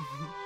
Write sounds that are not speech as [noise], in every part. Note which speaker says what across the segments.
Speaker 1: Mm-hmm. [laughs]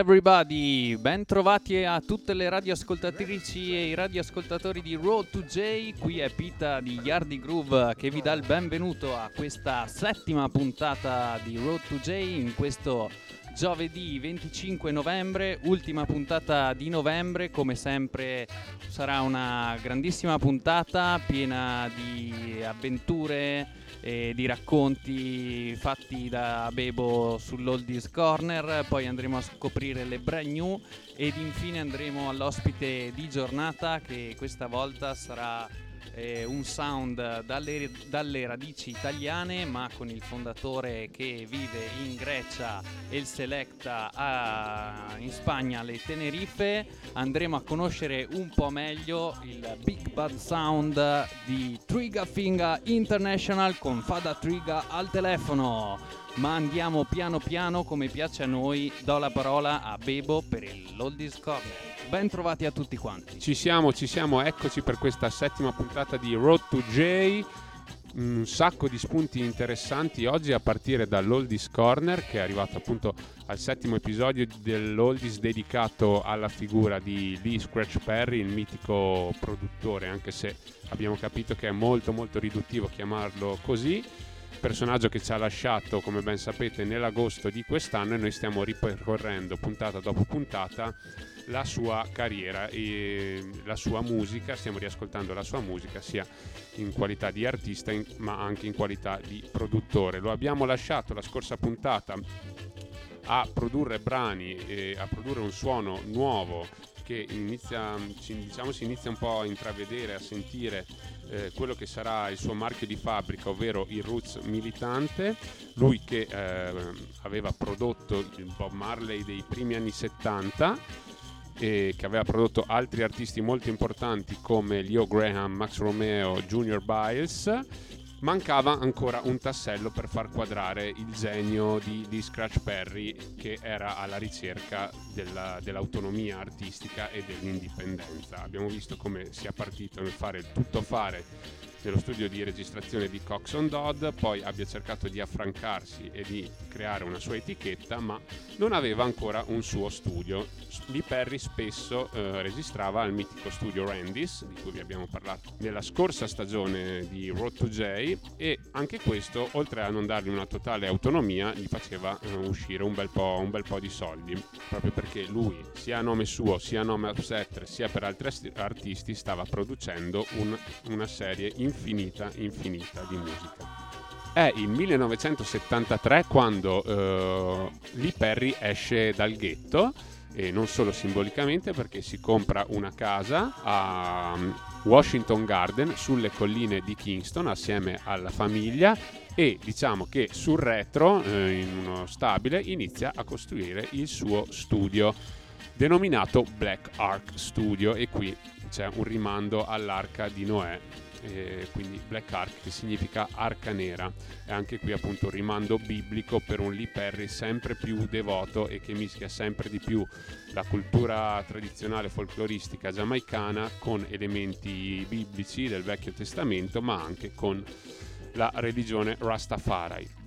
Speaker 1: everybody, ben trovati a tutte le radioascoltatrici e i radioascoltatori di Road to J, qui è Pita di Yardi Groove che vi dà il benvenuto a questa settima puntata di Road to J in questo giovedì 25 novembre, ultima puntata di novembre, come sempre sarà una grandissima puntata piena di avventure e di racconti fatti da Bebo sull'Oldies Corner, poi andremo a scoprire le brand new ed infine andremo all'ospite di giornata che questa volta sarà eh, un sound dalle, dalle radici italiane ma con il fondatore che vive in Grecia e il selecta a- in Spagna alle Tenerife. Andremo a conoscere un po' meglio il Big Bad Sound di Triga Finga International con Fada Triga al telefono ma andiamo piano piano come piace a noi do la parola a Bebo per il Oldies Corner ben trovati a tutti quanti
Speaker 2: Ci siamo, ci siamo, eccoci per questa settima puntata di Road to J. Un sacco di spunti interessanti oggi a partire dall'Oldies Corner che è arrivato appunto al settimo episodio dell'Oldies dedicato alla figura di Lee Scratch Perry, il mitico produttore, anche se abbiamo capito che è molto molto riduttivo chiamarlo così. Personaggio che ci ha lasciato, come ben sapete, nell'agosto di quest'anno e noi stiamo ripercorrendo puntata dopo puntata la sua carriera e la sua musica, stiamo riascoltando la sua musica sia in qualità di artista in- ma anche in qualità di produttore. Lo abbiamo lasciato la scorsa puntata a produrre brani e a produrre un suono nuovo che inizia, ci- diciamo, si inizia un po' a intravedere, a sentire eh, quello che sarà il suo marchio di fabbrica, ovvero il Roots militante. Lui che eh, aveva prodotto il Bob Marley dei primi anni 70 e che aveva prodotto altri artisti molto importanti come Leo Graham, Max Romeo, Junior Biles. Mancava ancora un tassello per far quadrare il genio di, di Scratch Perry che era alla ricerca della- dell'autonomia artistica e dell'indipendenza. Abbiamo visto come sia partito nel fare il tuttofare nello studio di registrazione di Coxon Dodd, poi abbia cercato di affrancarsi e di creare una sua etichetta, ma non aveva ancora un suo studio. Lee Perry spesso eh, registrava al mitico studio Randy's, di cui vi abbiamo parlato nella scorsa stagione di Road to J, e anche questo, oltre a non dargli una totale autonomia, gli faceva eh, uscire un bel, po', un bel po' di soldi, proprio perché lui, sia a nome suo, sia a nome Upsetter, sia per altri artisti, stava producendo un- una serie infinita, infinita di musica. È il 1973 quando eh, Lee Perry esce dal ghetto e non solo simbolicamente perché si compra una casa a um, Washington Garden sulle colline di Kingston assieme alla famiglia e diciamo che sul retro eh, in uno stabile inizia a costruire il suo studio denominato Black Ark Studio e qui c'è un rimando all'arca di Noè eh, quindi Black Ark che significa arca nera e anche qui appunto un rimando biblico per un Lee Perry sempre più devoto e che mischia sempre di più la cultura tradizionale folcloristica giamaicana con elementi biblici del Vecchio Testamento ma anche con la religione Rastafari.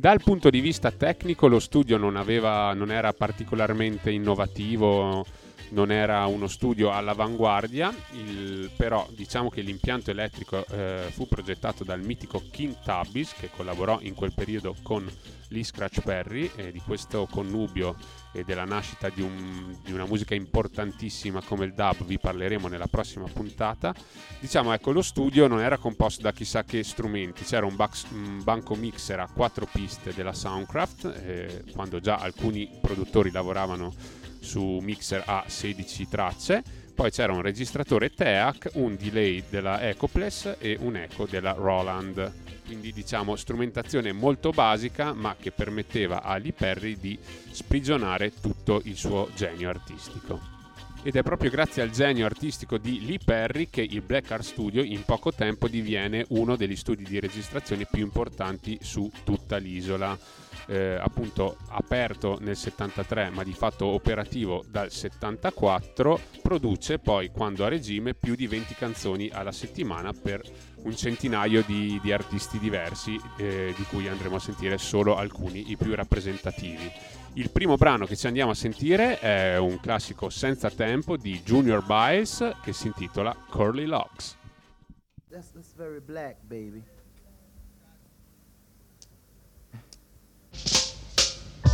Speaker 2: Dal punto di vista tecnico lo studio non, aveva, non era particolarmente innovativo, non era uno studio all'avanguardia, il, però diciamo che l'impianto elettrico eh, fu progettato dal mitico King Tabbis che collaborò in quel periodo con Lee Scratch Perry e di questo connubio e della nascita di, un, di, una musica importantissima come il dub vi parleremo nella prossima puntata. Diciamo ecco lo studio non era composto da chissà che strumenti, c'era un, bax, un banco mixer a quattro piste della Soundcraft eh, quando già alcuni produttori lavoravano su mixer a 16 tracce poi c'era un registratore TEAC, un delay della Ecopless e un eco della Roland. Quindi diciamo strumentazione molto basica ma che permetteva a Lee Perry di sprigionare tutto il suo genio artistico. Ed è proprio grazie al genio artistico di Lee Perry che il Black Art Studio in poco tempo diviene uno degli studi di registrazione più importanti su tutta l'isola eh, appunto aperto nel 73 ma di fatto operativo dal 74, produce poi quando a regime più di 20 canzoni alla settimana per un centinaio di, di artisti diversi eh, di cui andremo a sentire solo alcuni, i più rappresentativi. Il primo brano che ci andiamo a sentire è un classico senza tempo di Junior Biles che si intitola Curly Locks. That's, that's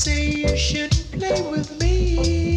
Speaker 2: say you shouldn't play with me.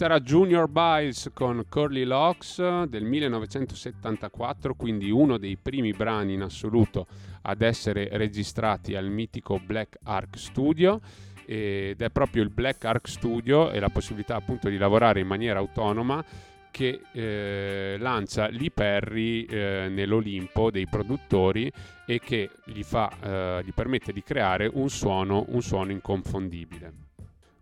Speaker 2: Questa era Junior Biles con Curly Locks del 1974, quindi uno dei primi brani in assoluto ad essere registrati al mitico Black Ark Studio ed è proprio il Black Ark Studio e la possibilità appunto di lavorare in maniera autonoma che eh, lancia Lee Perry eh, nell'Olimpo dei produttori e che gli, fa, eh, gli permette di creare un suono, un suono inconfondibile.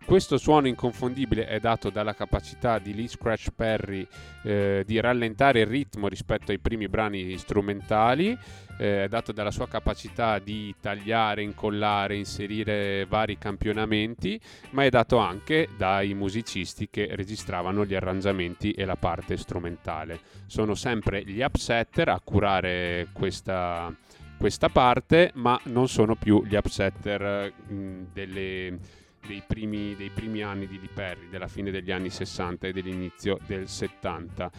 Speaker 2: Questo suono inconfondibile è dato dalla capacità di Lee Scratch Perry eh, di rallentare il ritmo rispetto ai primi brani strumentali, eh, è dato dalla sua capacità di tagliare, incollare, inserire vari campionamenti, ma è dato anche dai musicisti che registravano gli arrangiamenti e la parte strumentale. Sono sempre gli upsetter a curare questa questa parte, ma non sono più gli upsetter mh, delle dei primi, dei primi anni di Lee Perry, della fine degli anni 60 e dell'inizio del 70.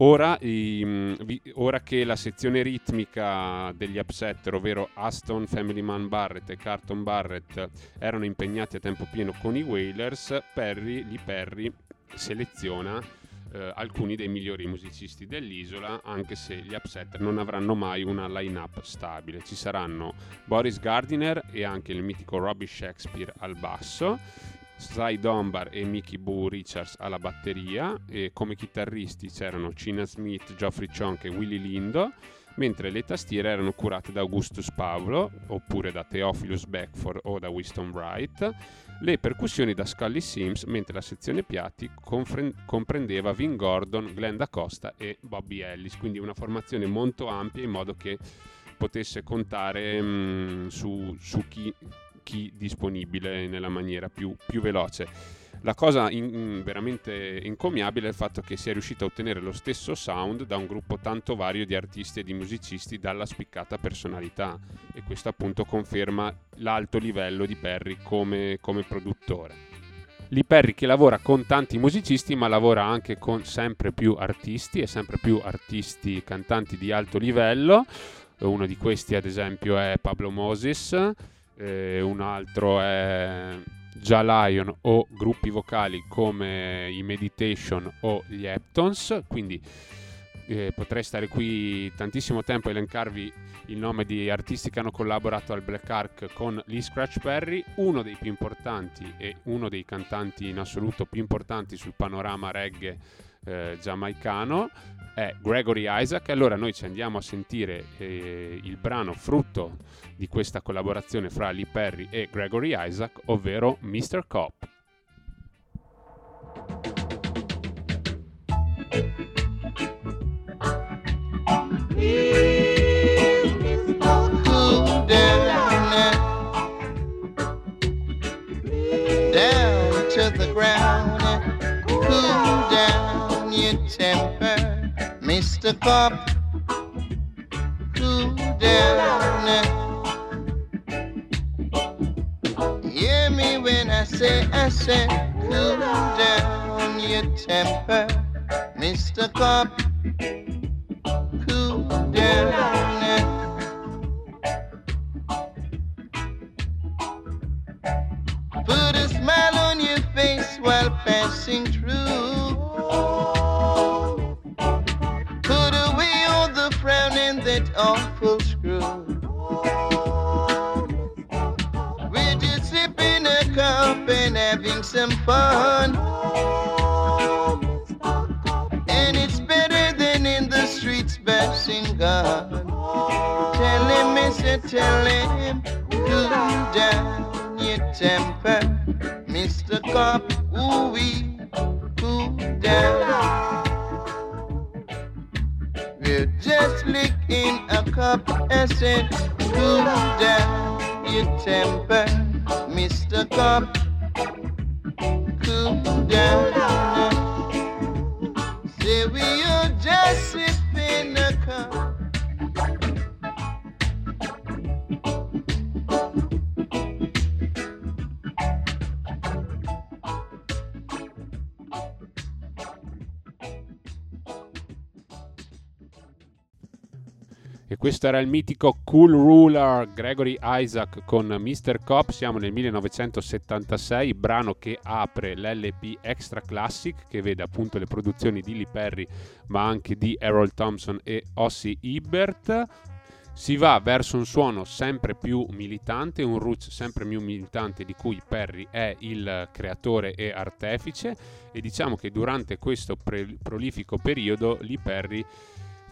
Speaker 2: Ora, i, ora, che la sezione ritmica degli upsetter, ovvero Aston, Family Man Barrett e Carton Barrett, erano impegnati a tempo pieno con i Wailers, Perry, Lee Perry seleziona eh, alcuni dei migliori musicisti dell'isola, anche se gli Upset non avranno mai una line-up stabile. Ci saranno Boris Gardiner e anche il mitico Robbie Shakespeare al basso, Sly Dunbar e Mickey Boo Richards alla batteria e come chitarristi c'erano Cina Smith, Geoffrey Chonk e Willy Lindo mentre le tastiere erano curate da Augustus Paolo oppure da Theophilus Beckford o da Winston Wright le percussioni da Scully Sims, mentre la sezione piatti comprendeva Vin Gordon, Glenn Da Costa e Bobby Ellis, quindi una formazione molto ampia in modo che potesse contare mh, mm, su, su chi, chi, disponibile nella maniera più, più veloce. La cosa in, veramente encomiabile è il fatto che si è riuscito a ottenere lo stesso sound da un gruppo tanto vario di artisti e di musicisti dalla spiccata personalità e questo appunto conferma l'alto livello di Perry come, come produttore. Lee Perry che lavora con tanti musicisti ma lavora anche con sempre più artisti e sempre più artisti cantanti di alto livello. Uno di questi ad esempio è Pablo Moses, eh, un altro è già Lion o gruppi vocali come i Meditation o gli Heptons, quindi eh, potrei stare qui tantissimo tempo a elencarvi il nome di artisti che hanno collaborato al Black Ark con Lee Scratch Perry, uno dei più importanti e uno dei cantanti in assoluto più importanti sul panorama reggae eh, giamaicano è Gregory Isaac. Allora noi ci andiamo a sentire eh, il brano frutto di questa collaborazione fra Lee Perry e Gregory Isaac, ovvero Mr. Cop. Mr. Cop, cool down. Hear me when I say, I say, cool down your temper, Mr. Cop, cool down. Awful screw. We're just sipping a cup and having some fun. And it's better than in the streets bashing God. Tell him, mister, tell him, cool down your temper. Mr. Cop, ooh wee, cup said, cool down your temper, Mr. Cop. Questo era il mitico Cool Ruler Gregory Isaac con Mr. Cop. Siamo nel 1976, brano che apre l'LP Extra Classic, che vede appunto le produzioni di Lee Perry, ma anche di Errol Thompson e Ossie Ebert. Si va verso un suono sempre più militante, un roots sempre più militante di cui Perry è il creatore e artefice e diciamo che durante questo pre- prolifico periodo Lee Perry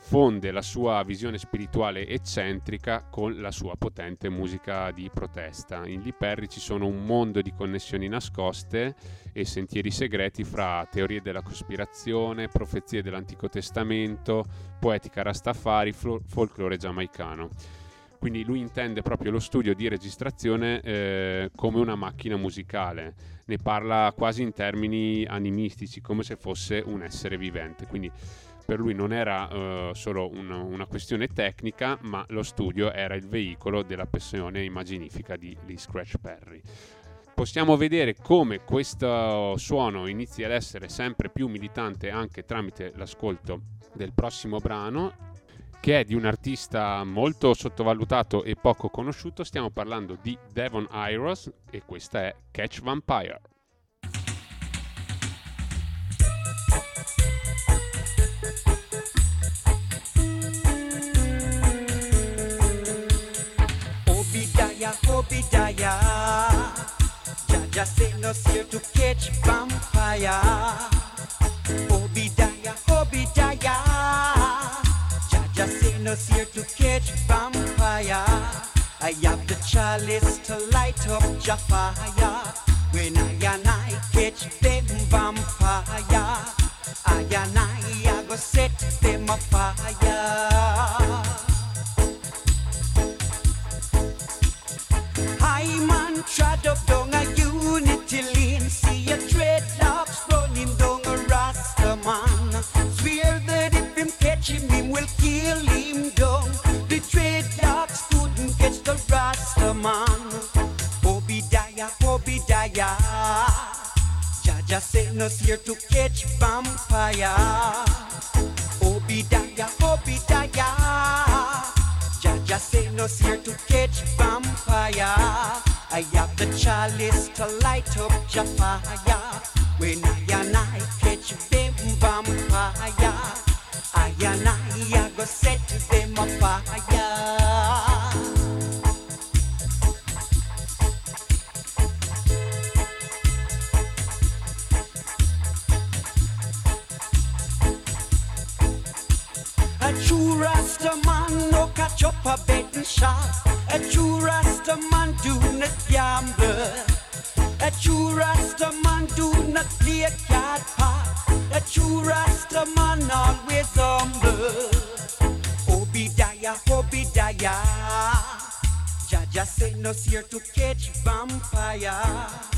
Speaker 2: fonde la sua visione spirituale eccentrica con la sua potente musica di protesta. In Lee Perry ci sono un mondo di connessioni nascoste e sentieri segreti fra teorie della cospirazione, profezie dell'Antico Testamento, poetica rastafari, folklore giamaicano. Quindi lui intende proprio lo studio di registrazione eh, come una macchina musicale, ne parla quasi in termini animistici, come se fosse un essere vivente. Quindi per lui non era uh, solo un, una questione tecnica, ma lo studio era il veicolo della passione immaginifica di Lee Scratch Perry. Possiamo vedere come questo suono inizia ad essere sempre più militante anche tramite l'ascolto del prossimo brano, che è di un artista molto sottovalutato e poco conosciuto. Stiamo parlando di Devon Iros e questa è Catch Vampire.
Speaker 3: Us here to catch vampire. Obadiah, Obadiah. Jaja us here to catch vampire. I have the chalice to light up your fire. When I and I catch them vampire, I and I, I go set them afire. Jaja sent us here to catch vampire. Obadiah, Obadiah. Jaja sent us here to catch vampire. I have the chalice to light up your fire. When I and I catch them vampire, I and I, I go set them afire. True Rasta man no catch up a betting shot. A true Rasta man do not gamble. A true Rasta man do not play a card part. A true Rasta man always humble. Obadiah, Obadiah. Jaja sent no here to catch vampire.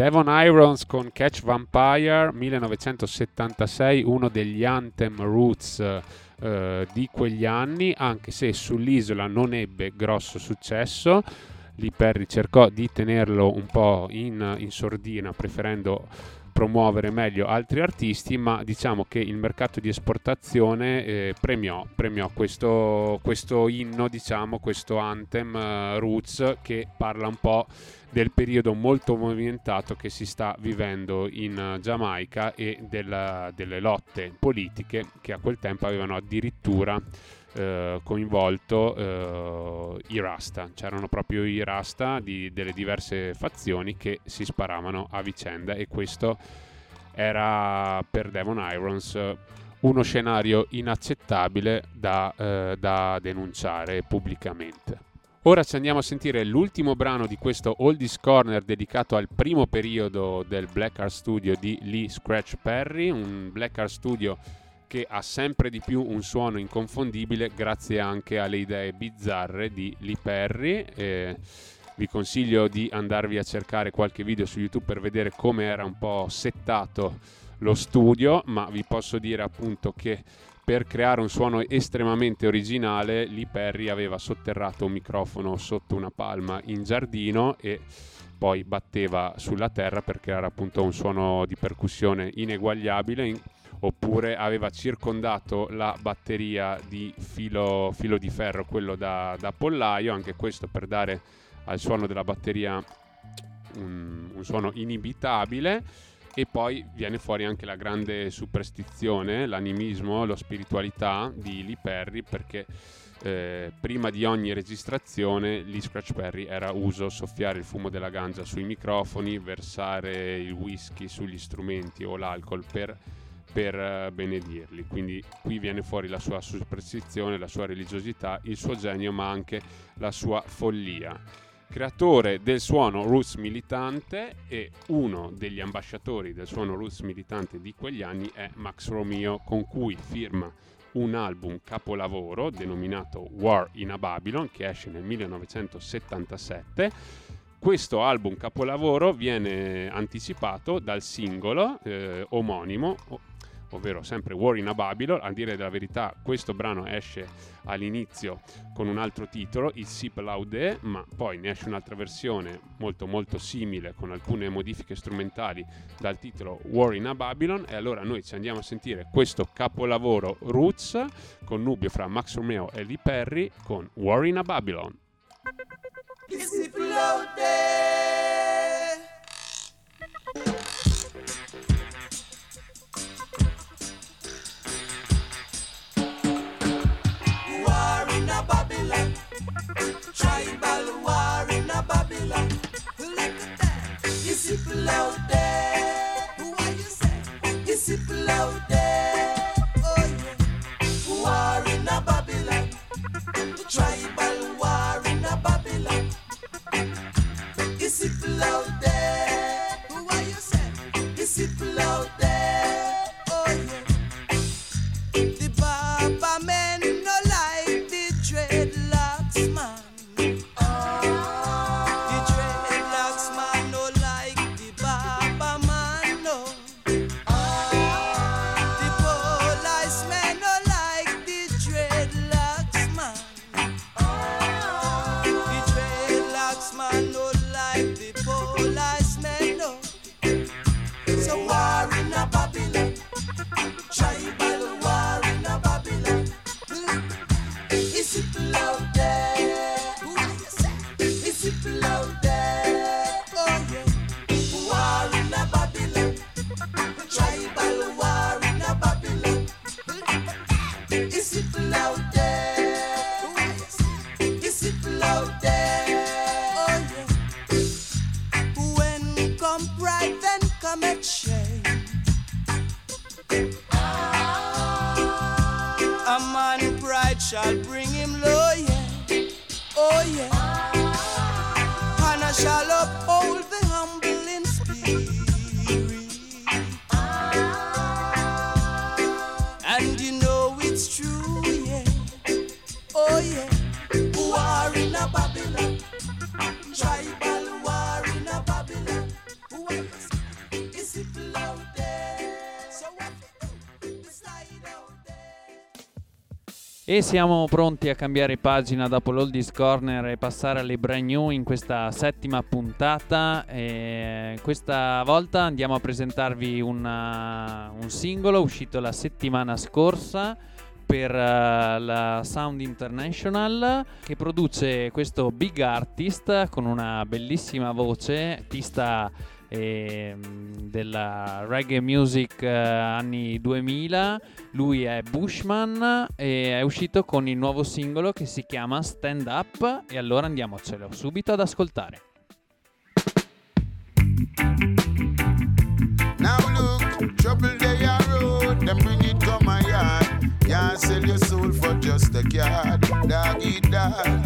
Speaker 2: Devon Irons con Catch Vampire 1976, uno degli anthem roots eh, di quegli anni, anche se sull'isola non ebbe grosso successo. Lee Perry cercò di tenerlo un po' in, in sordina, preferendo promuovere meglio altri artisti, ma diciamo che il mercato di esportazione eh, premiò, premiò questo, questo inno, diciamo, questo anthem eh, roots che parla un po' del periodo molto movimentato che si sta vivendo in eh, Giamaica e della- delle lotte politiche che a quel tempo avevano addirittura eh, coinvolto eh, i Rasta. C'erano proprio i Rasta di- delle diverse fazioni che si sparavano a vicenda e questo era per Devon Irons uno scenario inaccettabile da, eh, da denunciare pubblicamente. Ora ci andiamo a sentire l'ultimo brano di questo Oldies Corner dedicato al primo periodo del Black Art Studio di Lee Scratch Perry, un Black Art Studio che ha sempre di più un suono inconfondibile grazie anche alle idee bizzarre di Lee Perry. Eh, vi consiglio di andarvi a cercare qualche video su YouTube per vedere come era un po' settato lo studio, ma vi posso dire appunto che per creare un suono estremamente originale, Lee Perry aveva sotterrato un microfono sotto una palma in giardino e poi batteva sulla terra per creare appunto un suono di percussione ineguagliabile. Oppure aveva circondato la batteria di filo, filo di ferro, quello da, da pollaio, anche questo per dare al suono della batteria un, un suono inibitabile. E poi viene fuori anche la grande superstizione, l'animismo, la spiritualità di Lee Perry perché eh, prima di ogni registrazione Lee Scratch Perry era uso soffiare il fumo della ganja sui microfoni, versare il whisky sugli strumenti o l'alcol per, per eh, benedirli. Quindi qui viene fuori la sua superstizione, la sua religiosità, il suo genio ma anche la sua follia creatore del suono roots militante e uno degli ambasciatori del suono roots militante di quegli anni è Max Romeo con cui firma un album capolavoro denominato War in a Babylon che esce nel 1977 questo album capolavoro viene anticipato dal singolo eh, omonimo ovvero sempre War in a Babylon. A dire della verità, questo brano esce all'inizio con un altro titolo, il Sip Laude, ma poi ne esce un'altra versione molto molto simile con alcune modifiche strumentali dal titolo War in a Babylon e allora noi ci andiamo a sentire questo capolavoro Roots connubio fra Max Romeo e Lee Perry con War in a Babylon.
Speaker 3: out Bible war in a Babylon. Look at that. Out there. Who are you say? It's people out there. Oh yeah. War in a Babylon. The tribe.
Speaker 1: E siamo pronti a cambiare pagina dopo l'Oldies Corner e passare alle brand new in questa settima puntata. E questa volta andiamo a presentarvi una- un singolo uscito la settimana scorsa per eh, la Sound International che produce questo big artist con una bellissima voce, artista ehm, della reggae music eh, anni 2000 lui è Bushman e è uscito con il nuovo singolo che si chiama Stand Up e allora andiamocelo subito ad ascoltare.
Speaker 4: Now look, trouble they are road, them bring it come my yard. Can't sell your soul for just a card. Dog eat dog.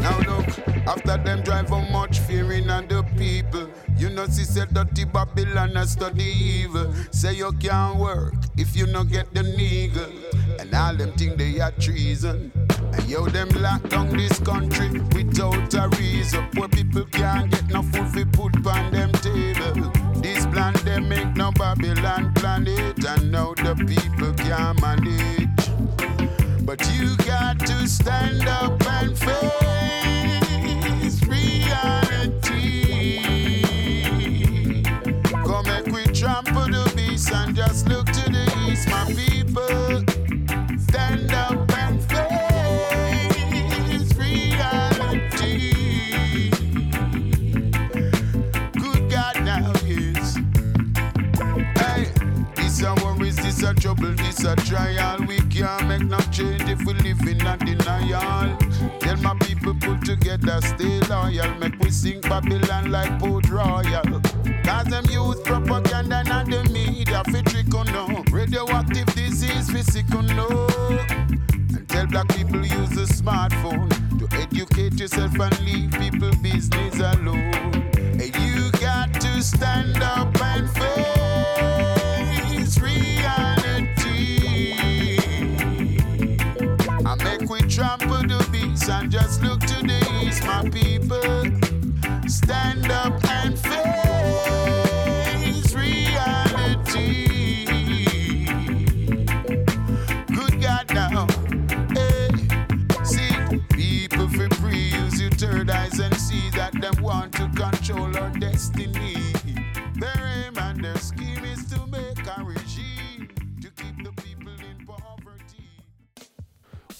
Speaker 4: Now look, after them drive how much know, see, say dirty Babylon and study evil. Say you can't work if you no get the niggle. And all them think they are treason. And yo, them lock down this country without a reason. Poor people can't get no food fi put on them table. This plan they make no Babylon planet. And now the people can't manage. But you got to stand up and face trample the beast and just look to the east, my people. Stand up and face reality. Good God, now is. Hey, this a worries, this a trouble, this a trial. We can't make no change if we live in a denial. Tell my people pull together, stay loyal. Make we sing Babylon like Port Royal. Cause them youth propaganda and the media fi trick on no. Radioactive disease physical no. And tell black people use the smartphone to educate yourself and leave people business alone. And you got to stand up and face reality. I make we trample the beats and just look to the east, my people. Stand up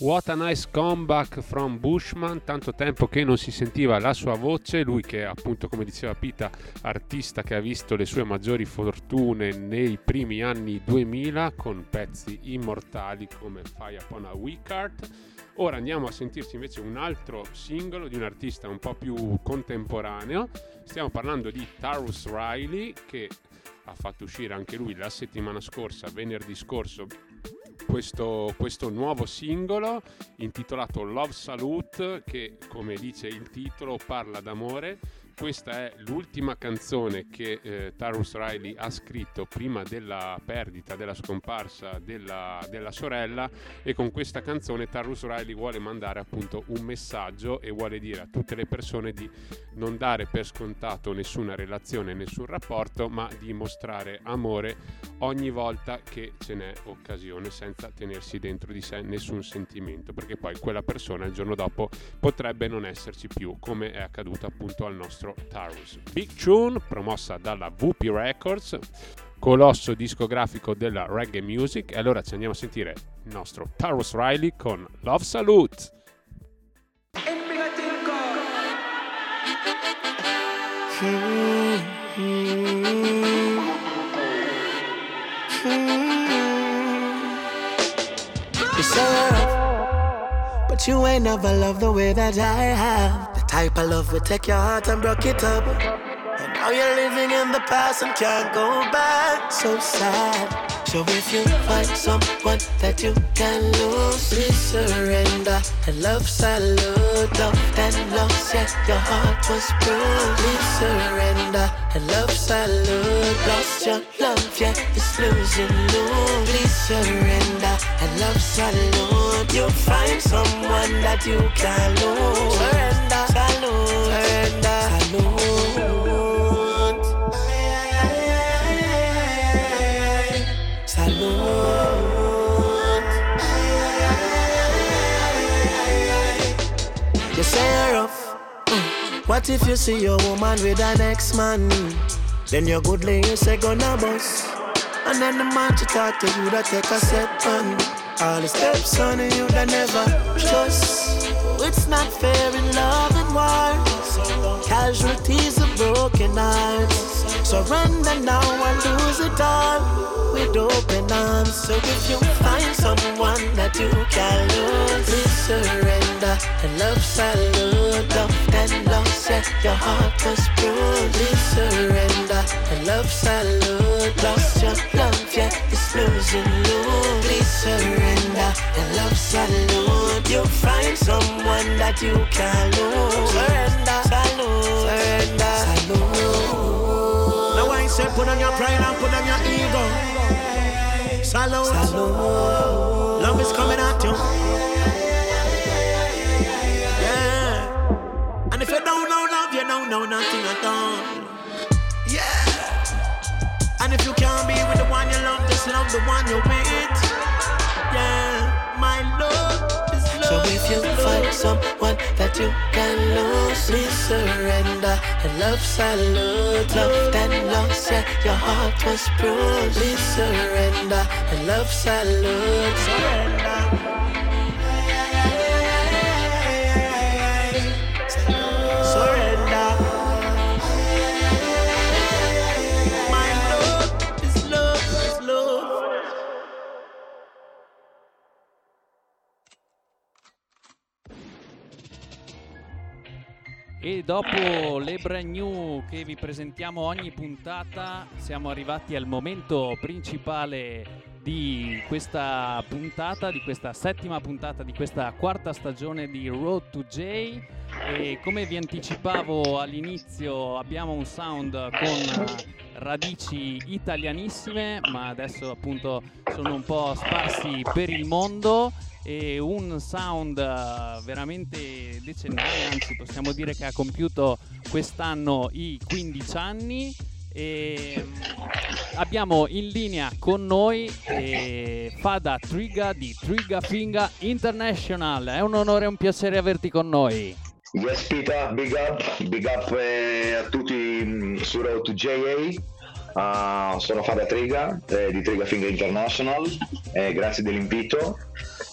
Speaker 2: What a nice comeback from Bushman, tanto tempo che non si sentiva la sua voce, lui che appunto come diceva Pita, artista che ha visto le sue maggiori fortune nei primi anni 2000 con pezzi immortali come Fire Upon a Heart. Ora andiamo a sentirci invece un altro singolo di un artista un po' più contemporaneo, stiamo parlando di Tarus Riley che ha fatto uscire anche lui la settimana scorsa, venerdì scorso, questo, questo nuovo singolo intitolato Love Salute che come dice il titolo parla d'amore questa è l'ultima canzone che eh, Tarus Riley ha scritto prima della perdita, della scomparsa della, della sorella e con questa canzone Tarus Riley vuole mandare appunto un messaggio e vuole dire a tutte le persone di non dare per scontato nessuna relazione, nessun rapporto, ma di mostrare amore ogni volta che ce n'è occasione senza tenersi dentro di sé nessun sentimento, perché poi quella persona il giorno dopo potrebbe non esserci più, come è accaduto appunto al nostro Tarus. Big Tune, promossa dalla VP Records, colosso discografico della reggae music, e allora ci andiamo a sentire il nostro Tarus Riley con Love Salute.
Speaker 3: It's alright,
Speaker 5: But you ain't never loved the way that I have. Type of love would take your heart and broke it up. And now you're living in the past and can't go back. So sad. So if you find someone that you can lose, please surrender. And love salute, love and loss, yeah, your heart was bruised. Please surrender. And love salute, lost your love, yeah, it's losing you. Please surrender. And love salute, you'll find someone that you can lose. Surrender, salute, surrender, salute. You say rough. Mm. What if you see your woman with an ex-man? Then your good lady say gonna bust. And then the man to talk to you that take a step on. All the steps on you that never trust. It's not fair in love and war. Casualties of broken hearts. Surrender now and lose it all with open arms. So if you find someone that you can lose, please surrender. And love salute, love and loss, yeah, your heart was bruised. Please surrender. And love salute, lost your love, yeah, losing you. Please surrender. And love salute, you'll find someone that you can lose. Surrender, salute, surrender, salute. Now I say put on your pride and put on your ego. Salute. Salute. Love is coming at the one you're with. Yeah. My love is love. So if you find someone that you can lose, please surrender. And love salute, love and loss, yeah, your heart was bruised. Please surrender. And love salute, surrender.
Speaker 1: E dopo le brand new che vi presentiamo ogni puntata, siamo arrivati al momento principale di questa puntata, di questa settima puntata, di questa quarta stagione di Road to J. E come vi anticipavo all'inizio, abbiamo un sound con radici italianissime, ma adesso appunto sono un po' sparsi per il mondo e un sound eh, veramente decennale, anzi possiamo dire che ha compiuto quest'anno i 15 anni e mm, abbiamo in linea con noi eh, Fada Triga di Triga Finga International. È un onore e un piacere averti con noi.
Speaker 6: Yes, Peter, big up, big up eh, a tutti mm, su Road to JA. Uh, sono Fada Triga eh, di Triga Finger International, eh, grazie dell'invito.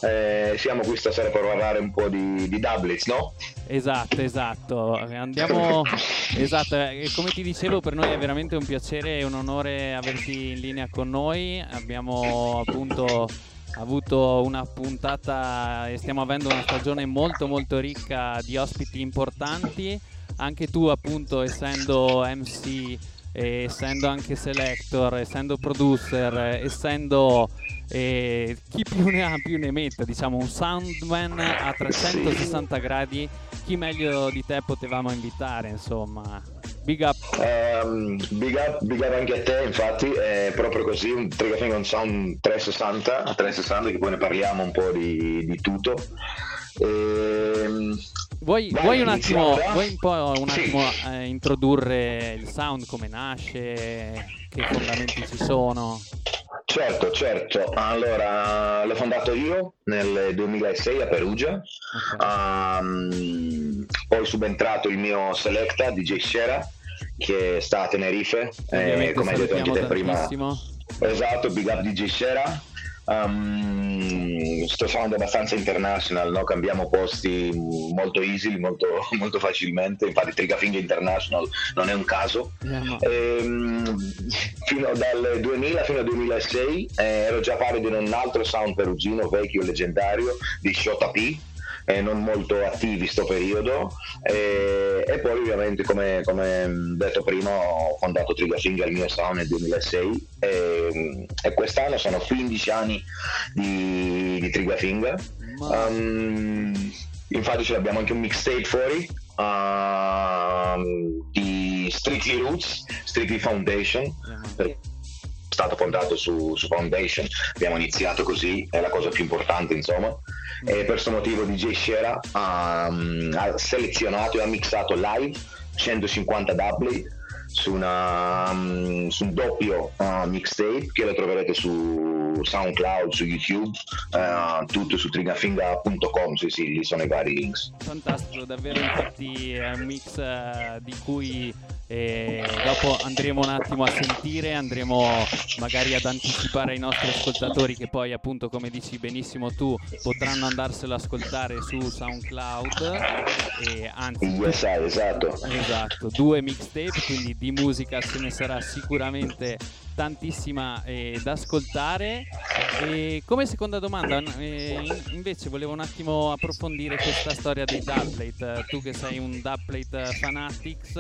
Speaker 6: Eh, siamo qui stasera per parlare un po' di, di Doublets, no?
Speaker 1: Esatto, esatto. Andiamo. [laughs] esatto, e come ti dicevo, per noi è veramente un piacere e un onore averti in linea con noi. Abbiamo appunto avuto una puntata e stiamo avendo una stagione molto molto ricca di ospiti importanti. Anche tu, appunto, essendo MC essendo anche selector, essendo producer, essendo eh, chi più ne ha più ne metta, diciamo un soundman a 360 gradi, chi meglio di te potevamo invitare, insomma. Big up.
Speaker 6: Um, big up, big up anche a te, infatti, è proprio così, un Trigger Finger un sound 360, a 360 che poi ne parliamo un po' di, di tutto.
Speaker 1: Ehm, vuoi, vuoi, un attimo, vuoi un po' un attimo eh, introdurre il sound, come nasce, che fondamenti ci sono?
Speaker 6: Certo, certo. Allora, l'ho fondato io nel 2006 a Perugia. Okay. Um, poi subentrato il mio selecta DJ Shera che sta a Tenerife,
Speaker 1: eh, come hai detto anche te prima.
Speaker 6: Esatto, Big Up DJ Shera Um, sto sound abbastanza international, no? cambiamo posti molto easy, molto, [laughs] molto facilmente. Infatti, Trigafing International non è un caso. Yeah, ehm, fino dal 2000 fino al 2006 eh, ero già parte di un altro sound perugino vecchio leggendario di Shota P e non molto attivi sto periodo e, e poi ovviamente come, come, detto prima ho fondato Trigger il mio sound nel 2006 e, e, quest'anno sono 15 anni di, di Trigger Finger um, infatti ce l'abbiamo anche un mixtape fuori uh, di Strictly Roots Strictly Foundation è stato fondato su, su Foundation. Abbiamo iniziato così è la cosa più importante insomma. E per questo motivo DJ Shera ha, ha selezionato e ha mixato live 150 doubly su, una, um, su un doppio uh, mixtape che lo troverete su SoundCloud, su YouTube, uh, tutto su trigafinga.com, sì sì, lì sono i vari links.
Speaker 1: Fantastico, davvero infatti è un mix uh, di cui e dopo andremo un attimo a sentire, andremo magari ad anticipare ai nostri ascoltatori che poi appunto come dici benissimo tu potranno andarselo ad ascoltare su SoundCloud e anzi
Speaker 6: yes, esatto.
Speaker 1: esatto, due mixtape quindi di musica se ne sarà sicuramente tantissima eh, da ascoltare. E come seconda domanda, eh, invece volevo un attimo approfondire questa storia dei dubplate. Tu che sei un dubplate fanatics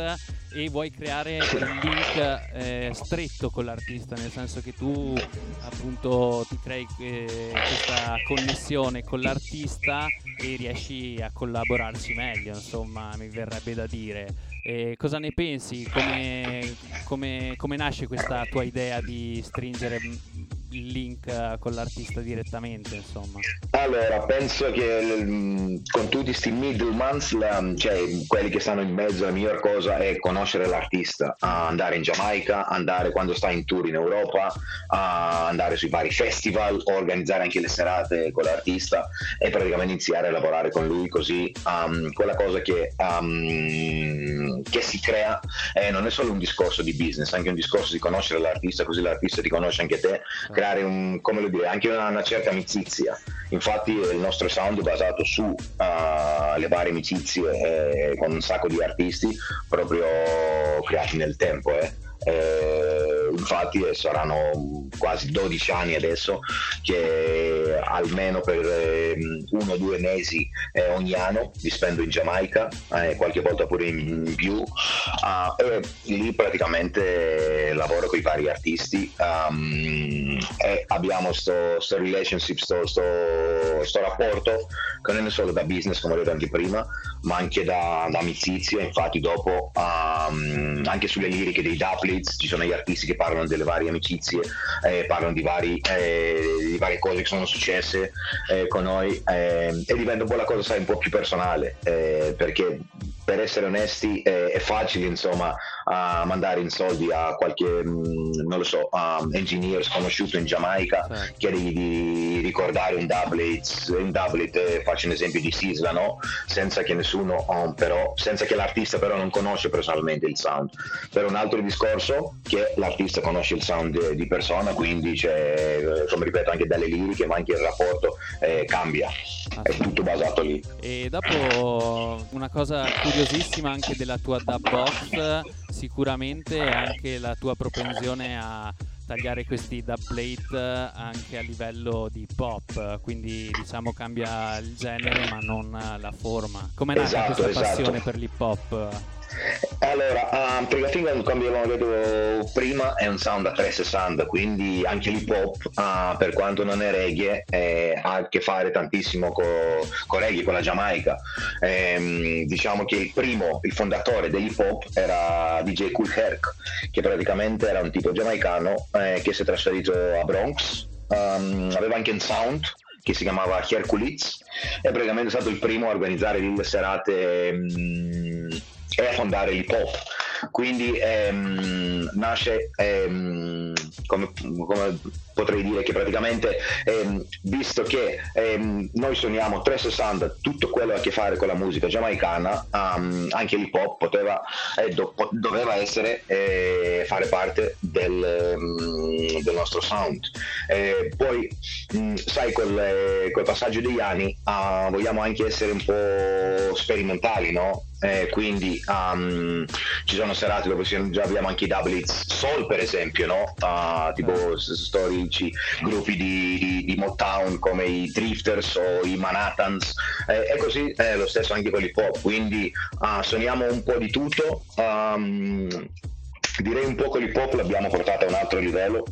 Speaker 1: e vuoi creare il link eh, stretto con l'artista, nel senso che tu appunto ti crei eh, questa connessione con l'artista e riesci a collaborarci meglio, insomma, mi verrebbe da dire. E cosa ne pensi? Come, come, come nasce questa tua idea di stringere il link eh, con l'artista direttamente, insomma?
Speaker 6: Allora, penso che mm, con tutti questi middlemans, cioè quelli che stanno in mezzo, la miglior cosa è conoscere l'artista, andare in Giamaica, andare quando sta in tour in Europa, andare sui vari festival, organizzare anche le serate con l'artista e praticamente iniziare a lavorare con lui così um, quella cosa che, um, che si crea eh, non è solo un discorso di business, anche un discorso di conoscere l'artista, così l'artista ti conosce anche te, creare un, come lo dire, anche una, una, certa amicizia. Infatti il nostro sound è basato su uh, le varie amicizie eh, con un sacco di artisti proprio creati nel tempo. Eh. Eh, infatti eh, saranno quasi 12 anni adesso che almeno per eh, uno o due mesi eh, ogni anno li spendo in Giamaica, eh, qualche volta pure in, più. Uh, e lì praticamente lavoro con i vari artisti um, e abbiamo questo relationship, questo rapporto che non è solo da business come ho detto anche prima ma anche da, da amicizia infatti dopo um, anche sulle liriche dei Dapli Blitz, ci sono gli artisti che parlano delle varie amicizie, eh, parlano di, vari, eh, di, varie cose che sono successe eh, con noi eh, e diventa un po' la cosa sai, un po' più personale eh, perché per essere onesti è, è facile insomma a mandare in soldi a qualche mm, non lo so engineer sconosciuto in Giamaica certo. chiedi di ricordare un doublet un doublet eh, faccio un esempio di Sisla no? senza che nessuno però senza che l'artista però non conosce personalmente il sound per un altro discorso che l'artista conosce il sound di persona quindi c'è eh, come ripeto anche dalle liriche ma anche il rapporto eh, cambia è tutto basato lì
Speaker 1: e dopo una cosa curiosissima anche della tua dub box sicuramente anche la tua propensione a tagliare questi dub plate anche a livello di pop quindi diciamo cambia il genere ma non la forma come nasce esatto, questa esatto. passione per l'hip hop?
Speaker 6: Allora, um, Trigafinger, come abbiamo detto prima, è un sound a 360, quindi anche l'hip hop, uh, per quanto non è reggae, eh, ha a che fare tantissimo con co reggae, con la Giamaica. Eh, diciamo che il primo, il fondatore dell'hip hop era DJ Cool Herc, che praticamente era un tipo giamaicano eh, che si è trasferito a Bronx, um, aveva anche un sound che si chiamava Hercules e praticamente è stato il primo a organizzare le serate um, e a fondare l'hip hop. Quindi ehm, nasce, ehm, come, come, potrei dire, che praticamente, ehm, visto che ehm, noi suoniamo 360, tutto quello a che fare con la musica giamaicana, um, anche l'hip hop poteva, eh, do, doveva essere, eh, fare parte del, um, del nostro sound. Eh, poi, mh, sai, col, col, passaggio degli anni uh, vogliamo anche essere un po' sperimentali, no? Eh, quindi um, ci sono serate dove già abbiamo anche i double hits soul per esempio, no? Uh, tipo storici gruppi di, di, di, Motown come i Drifters o i Manhattans eh, e così è lo stesso anche con l'hip hop, quindi uh, suoniamo un po' di tutto. Um, direi un po' con l'hip hop l'abbiamo portata a un altro livello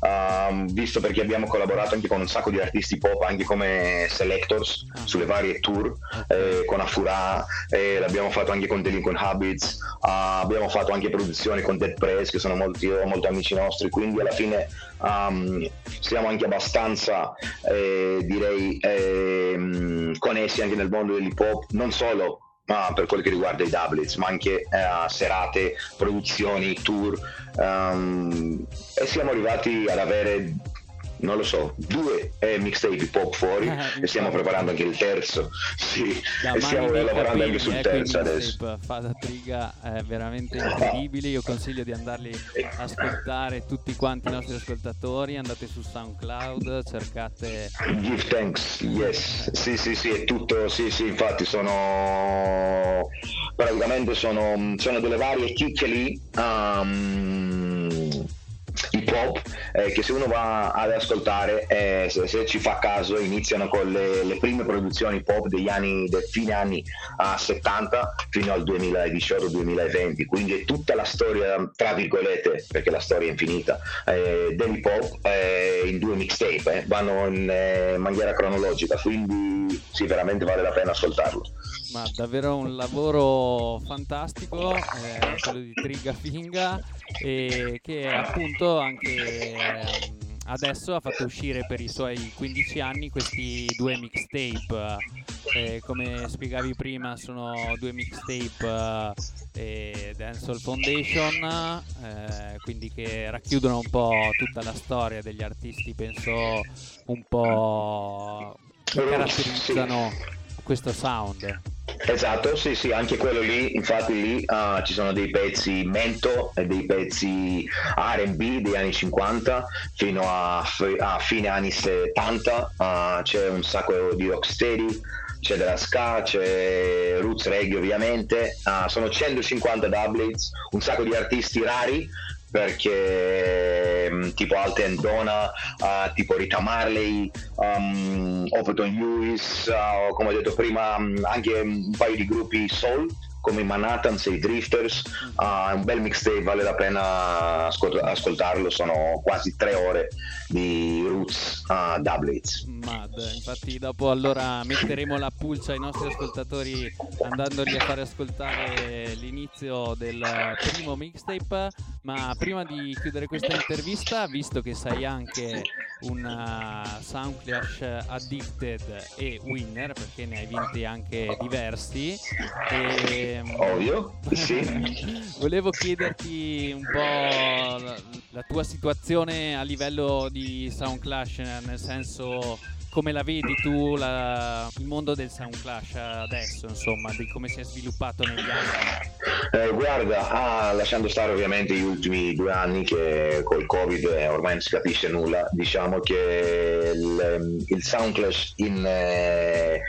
Speaker 6: um, visto perché abbiamo collaborato anche con un sacco di artisti pop anche come selectors ah. sulle varie tour eh, con Afura eh, l'abbiamo fatto anche con Delinquent Habits uh, abbiamo fatto anche produzioni con Dead Press che sono molti, molti amici nostri quindi alla fine um, siamo anche abbastanza eh, direi ehm, connessi anche nel mondo dell'hip hop non solo uh, per quel che riguarda i doublets, ma anche uh, serate, produzioni, tour um, e siamo arrivati ad avere non lo so, due eh, mixtape hip hop fuori eh, e stiamo preparando anche il terzo. Sì,
Speaker 1: da
Speaker 6: e stiamo lavorando anche sul
Speaker 1: eh,
Speaker 6: terzo adesso.
Speaker 1: Fa da triga è veramente incredibile. Io consiglio di andarli a ascoltare tutti quanti i nostri ascoltatori. Andate su SoundCloud, cercate.
Speaker 6: Give thanks, yes. Sì, sì, sì, è tutto. Sì, sì, infatti sono praticamente sono, sono delle varie chicche lì. Um, hip hop eh, che se uno va ad ascoltare eh, se, se, ci fa caso iniziano con le, le prime produzioni hip hop degli anni del fine anni uh, 70 fino al 2018-2020 quindi è tutta la storia tra virgolette perché la storia è infinita eh, dell'hip hop eh, in due mixtape eh, vanno in eh, maniera cronologica. Quindi sì veramente vale la pena ascoltarlo.
Speaker 1: Ma davvero un lavoro fantastico eh, quello di Triga Finga e che appunto anche eh, adesso ha fatto uscire per i suoi 15 anni questi due mixtape. Eh, come spiegavi prima sono due mixtape eh, Dancehall Foundation eh, quindi che racchiudono un po' tutta la storia degli artisti penso un po' che caratterizzano questo sound.
Speaker 6: Esatto, sì, sì, anche quello lì, infatti lì uh, ci sono dei pezzi mento e dei pezzi RB degli anni 50 fino a, a fine anni 70, uh, ah, c'è un sacco di rocksteady, c'è della ska, c'è roots reggae ovviamente, uh, sono 150 doublets, un sacco di artisti rari perché um, tipo Alten Dona, uh, tipo Rita Marley, um, Overton Lewis, uh, come ho detto prima um, anche un paio di gruppi soul come i Manhattan, i Drifters, uh, un bel mixtape, vale la pena ascol- ascoltarlo, sono quasi tre ore di Roots uh, Doublets.
Speaker 1: Mad, infatti dopo allora metteremo la pulce ai nostri ascoltatori andandoli a fare ascoltare l'inizio del primo mixtape, ma prima di chiudere questa intervista, visto che sei anche un uh, Soundclash Addicted e winner, perché ne hai vinti anche diversi, e
Speaker 6: Ovvio, sì. [laughs]
Speaker 1: Volevo chiederti un po' la, la, tua situazione a livello di Sound Clash, nel senso come la vedi tu la, il mondo del Sound Clash adesso, insomma, di come si è sviluppato negli anni?
Speaker 6: Eh, guarda, ah, lasciando stare ovviamente gli ultimi due anni che col Covid ormai non si capisce nulla, diciamo che il, il Sound Clash in, eh,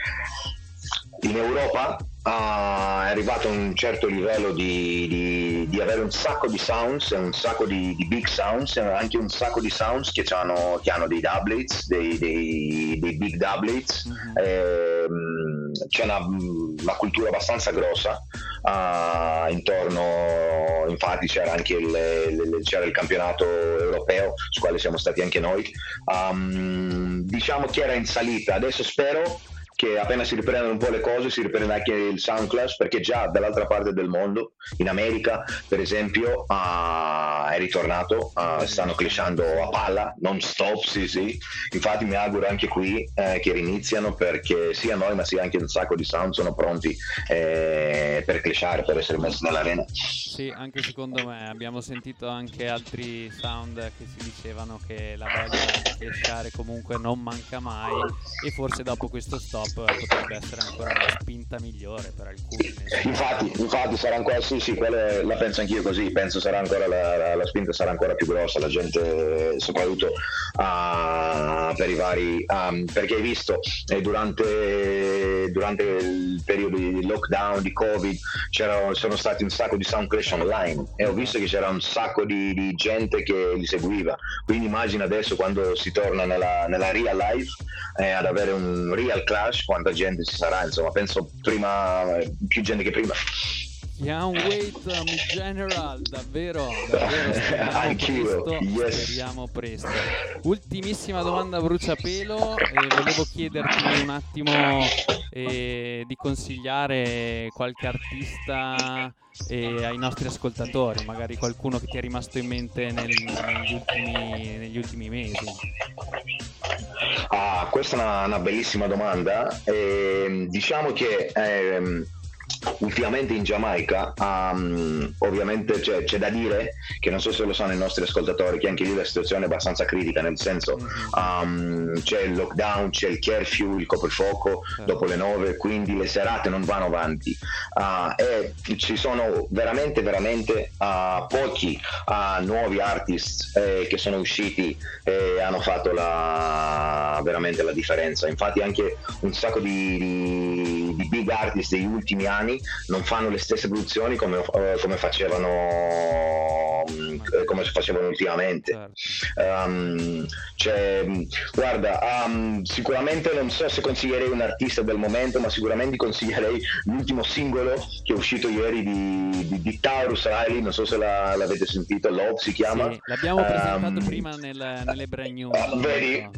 Speaker 6: in Europa uh, è arrivato a un certo livello di, di, di, avere un sacco di sounds, un sacco di, di big sounds, anche un sacco di sounds che, hanno, che hanno dei doublets, dei, dei, dei big doublets. Mm-hmm. Ehm, c'è una, una, cultura abbastanza grossa uh, intorno, infatti c'era anche il, il, c'era il, campionato europeo su quale siamo stati anche noi. Um, diciamo che era in salita, adesso spero che appena si riprendono un po' le cose si riprende anche il SoundClass perché già dall'altra parte del mondo, in America per esempio, uh, è ritornato, uh, stanno crescendo a palla, non stop, sì sì, infatti mi auguro anche qui eh, che riniziano perché sia noi ma sia anche un sacco di sound sono pronti eh, per crescere, per essere messi nell'arena.
Speaker 1: Sì, anche secondo me abbiamo sentito anche altri sound che si dicevano che la voglia di crescere comunque non manca mai e forse dopo questo stop potrebbe essere ancora una spinta migliore per alcuni.
Speaker 6: Infatti, infatti sarà ancora, sì, sì, quello la penso anch'io così, penso sarà ancora la, la, la spinta sarà ancora più grossa, la gente soprattutto uh, per i vari, um, perché hai visto eh, durante, durante il periodo di lockdown, di covid, sono stati un sacco di sound crash online e ho visto che c'era un sacco di, di gente che li seguiva, quindi immagina adesso quando si torna nella, nella real life eh, ad avere un real clash quanta gente ci sarà insomma penso prima più gente che prima
Speaker 1: Young Wait um, General, davvero, davvero [laughs] speriamo presto,
Speaker 6: yes.
Speaker 1: speriamo presto. Ultimissima domanda a bruciapelo, eh, volevo chiederti un attimo eh, di consigliare qualche artista eh, ai nostri ascoltatori, magari qualcuno che ti è rimasto in mente nel, negli, ultimi, negli, ultimi, mesi.
Speaker 6: Ah, questa è una, una bellissima domanda. Eh, diciamo che ehm, ultimamente in Giamaica um, ovviamente c'è, c'è, da dire che non so se lo sanno i nostri ascoltatori che anche lì la situazione è abbastanza critica nel senso um, c'è il lockdown c'è il curfew il coprifuoco certo. dopo le nove quindi le serate non vanno avanti uh, e ci sono veramente veramente uh, pochi uh, nuovi artist eh, che sono usciti e hanno fatto la, veramente la differenza infatti anche un sacco di, di, di big artist degli ultimi anni italiani non fanno le stesse produzioni come, uh, come facevano mm, come facevano ultimamente um, cioè, guarda um, sicuramente non so se consiglierei un artista del momento ma sicuramente consiglierei l'ultimo singolo che è uscito ieri di, di, di Taurus Riley non so se la, l'avete sentito Love si chiama
Speaker 1: sì, l'abbiamo presentato prima nel, nelle brand new
Speaker 6: vedi,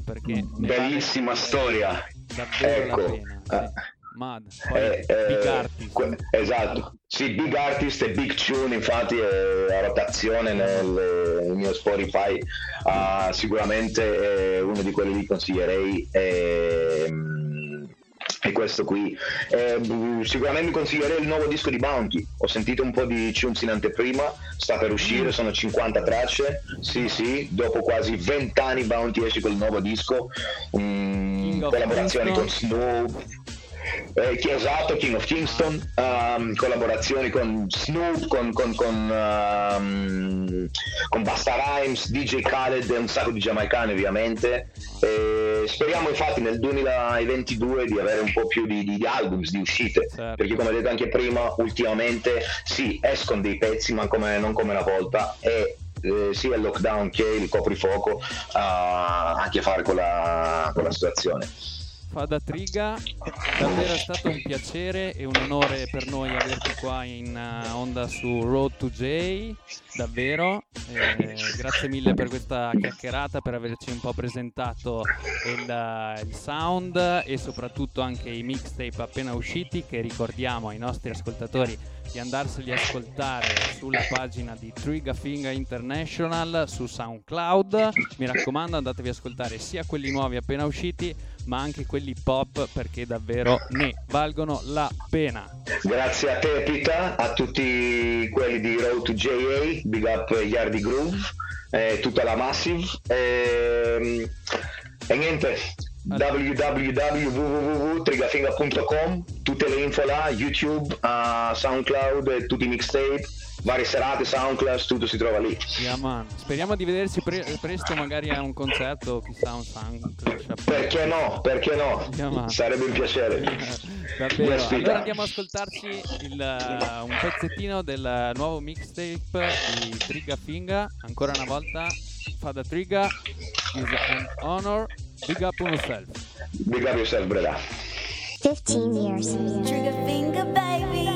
Speaker 6: bellissima storia
Speaker 1: davvero ecco. la pena sì. Mad, poi eh, Big eh, Artist.
Speaker 6: Que- esatto, sì, Big Artist e Big Tune infatti è a rotazione nel, nel mio Spotify, uh, sicuramente è uno di quelli che consiglierei. È, è questo qui. Eh, sicuramente consiglierei il nuovo disco di Bounty. Ho sentito un po' di tunes in anteprima, sta per uscire, sono 50 tracce. Sì, sì, dopo quasi 20 anni Bounty esce col nuovo disco. Um, collaborazioni con Snoop eh, esatto, King of Kingston, um, collaborazioni con Snoop, con, con, con, um, con Basta Rhymes, DJ Khaled e un sacco di giamaicani ovviamente. E speriamo infatti nel 2022 di avere un po' più di, di, di albums, di uscite, certo. perché come detto anche prima, ultimamente sì, escono dei pezzi, ma come, non come una volta. E eh, sia il lockdown che il coprifuoco uh, ha a che fare con la, con la situazione
Speaker 1: fa da triga. Davvero è stato un piacere e un onore per noi averti qua in uh, onda su Road to J. Davvero, eh, grazie mille per questa chiacchierata, per averci un po' presentato il, il sound e soprattutto anche i mixtape appena usciti che ricordiamo ai nostri ascoltatori di andarseli a ascoltare sulla pagina di Triga Finger International su SoundCloud. Mi raccomando, andatevi a ascoltare sia quelli nuovi appena usciti, ma anche quelli pop perché davvero ne valgono la pena.
Speaker 6: Grazie a te Pita, a tutti quelli di Road to JA, Big Up Yardi Groove, eh, tutta la Massive. Eh, e niente, www.trigafinga.com tutte le info là, YouTube, uh, SoundCloud, tutti i mixtape, varie serate, SoundCloud, tutto si trova lì.
Speaker 1: Yeah, Speriamo di vederci pre- presto magari a un concerto, chissà un SoundCloud.
Speaker 6: Perché no? Perché no? Yeah, Sarebbe un piacere. [laughs]
Speaker 1: Davvero. Allora andiamo ad ascoltarci il, uh, un pezzettino del nuovo mixtape di Triga Finga, ancora una volta, fa da Triga, is an honor Big up on yourself.
Speaker 6: Big up yourself, brother.
Speaker 7: 15 years. Trigger finger, baby.